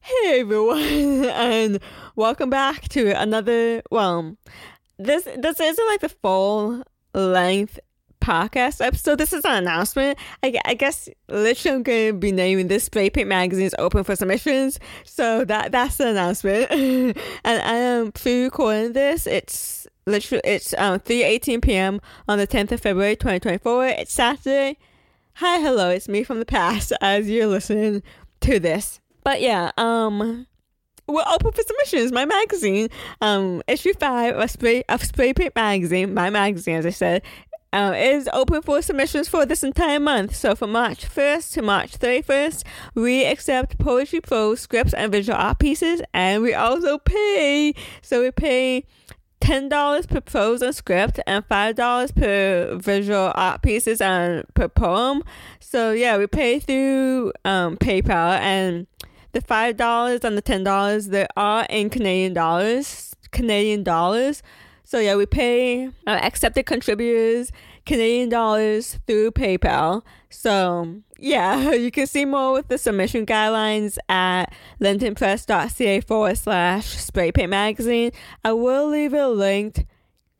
Hey everyone, and welcome back to another. Well, this this isn't like the full length podcast episode. This is an announcement. I, I guess literally I'm going to be naming this Spray Paint Magazine is open for submissions. So that that's the announcement. and I am pre-recording this. It's literally it's um 3:18 p.m. on the 10th of February 2024. It's Saturday. Hi, hello. It's me from the past as you're listening to this. But yeah, um, we're open for submissions. My magazine, um, issue five of Spray of Spray Paint Magazine, my magazine, as I said, uh, is open for submissions for this entire month. So from March 1st to March 31st, we accept poetry, prose, scripts, and visual art pieces, and we also pay. So we pay ten dollars per prose and script and five dollars per visual art pieces and per poem. So yeah, we pay through um, PayPal and the five dollars and the ten dollars they are in Canadian dollars. Canadian dollars. So yeah, we pay uh, accepted contributors Canadian dollars through PayPal. So yeah, you can see more with the submission guidelines at lintonpress.ca forward slash spray paint magazine. I will leave it linked.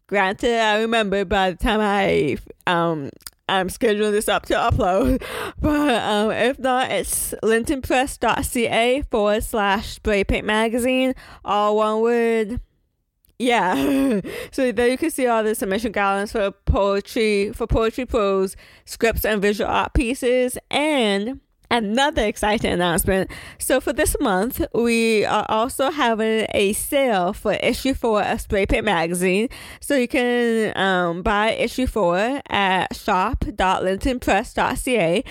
Granted, I remember by the time I um I'm scheduling this up to upload. But um, if not, it's lintonpress.ca forward slash spray paint magazine, all one word. Yeah. so there you can see all the submission guidelines for poetry, for poetry prose, scripts, and visual art pieces. And another exciting announcement. So for this month, we are also having a sale for issue four of Spray Paint Magazine. So you can um, buy issue four at shop.lintonpress.ca.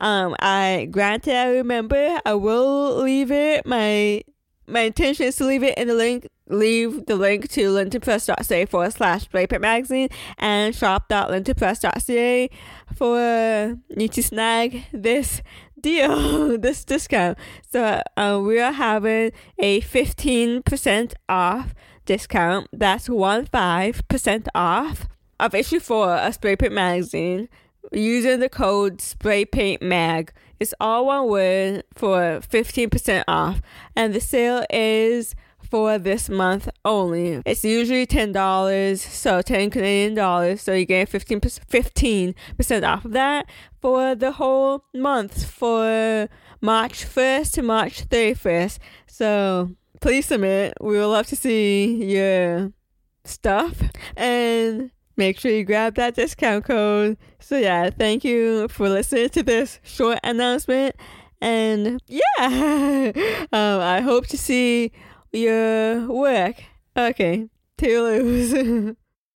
Um, I granted, I remember, I will leave it. My my intention is to leave it in the link leave the link to lintonpress.ca forward slash spray Paint magazine and shop.lintonpress.ca for you to snag this deal, this discount. So uh, we are having a 15% off discount. That's one five percent off of issue four of Spray Paint magazine using the code Spray Paint Mag. It's all one word for 15% off, and the sale is for this month only. It's usually ten dollars, so ten Canadian dollars. So you get 15 percent off of that for the whole month for March first to March thirty first. So please submit. We would love to see your stuff and make sure you grab that discount code. So yeah, thank you for listening to this short announcement. And yeah, um, I hope to see your work. Okay, toodaloo.